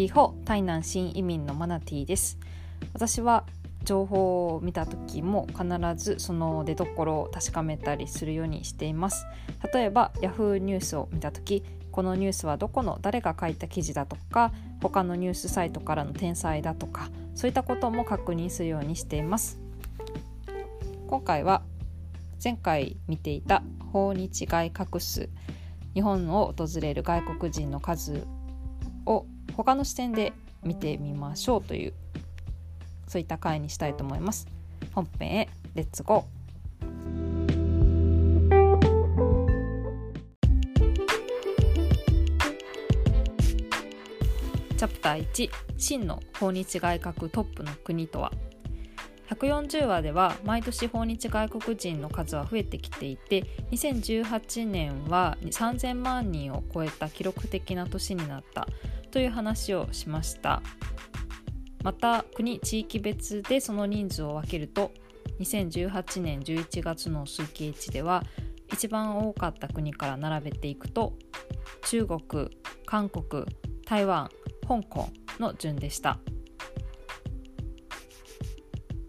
リホ台南新移民のマナティです。私は情報を見た時も必ずその出所を確かめたりするようにしています。例えば Yahoo ニュースを見た時このニュースはどこの誰が書いた記事だとか他のニュースサイトからの転載だとかそういったことも確認するようにしています。今回は前回見ていた訪日外隠す日本を訪れる外国人の数を他の視点で見てみましょうというそういった回にしたいと思います。本編へレッツゴーチャプター1真の訪日外国トップの国とは？140話では毎年訪日外国人の数は増えてきていて2018年は3000万人を超えた記録的な年になった。という話をしました。また国地域別でその人数を分けると2018年11月の推計値では一番多かった国から並べていくと中国韓国台湾香港の順でした。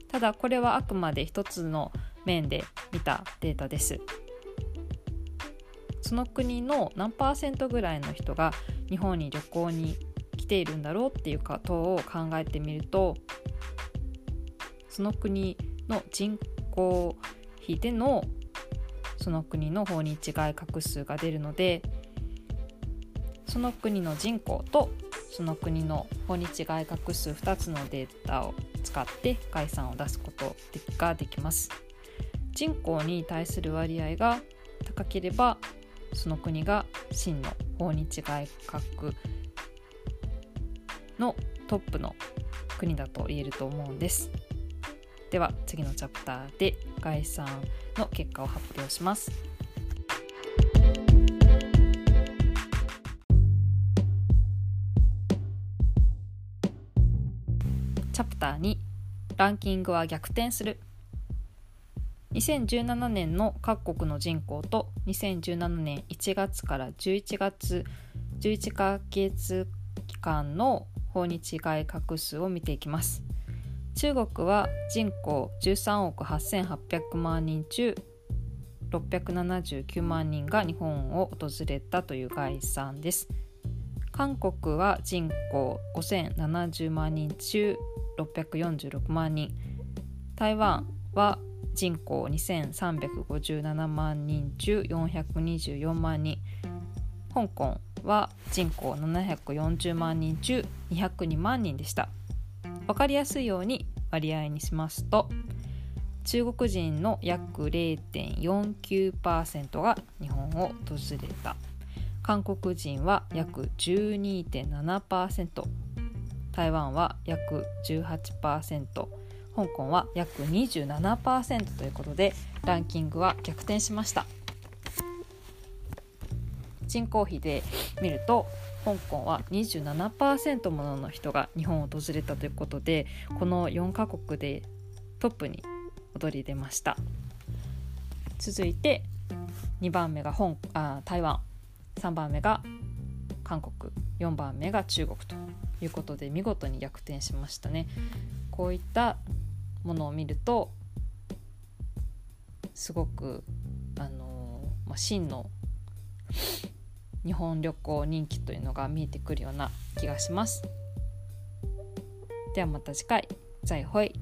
ただこれはあくまで一つの面で見たデータです。その国の何パーセントぐらいの人が日本に旅行に来ているんだろうっていうことを考えてみるとその国の人口比でのその国の訪日外国数が出るのでその国の人口とその国の訪日外国数2つのデータを使って概算を出すことができます。人口に対する割合が高ければその国が真の訪日外国のトップの国だと言えると思うんです。では次のチャプターで概算の結果を発表します。チャプター2ランキングは逆転する。2017年の各国の人口と2017年1月から11月11ヶ月期間の訪日外国数を見ていきます。中国は人口13億8800万人中679万人が日本を訪れたという概算です。韓国は人口5070万人中646万人。台湾は人口2357万人中424万人。香港は人口740万人中202万人でした。分かりやすいように割合にしますと中国人の約0.49%が日本を訪れた。韓国人は約12.7%台湾は約18%香港は約27%ということでランキングは逆転しました。人口比で見ると香港は27%ものの人が日本を訪れたということでこの4カ国でトップに躍り出ました。続いて2番目が香あ台湾。3番目が韓国。4番目が中国ということで見事に逆転しましたね。こういったものを見るとすごくあの、まあ、真の日本旅行人気というのが見えてくるような気がします。ではまた次回。再会。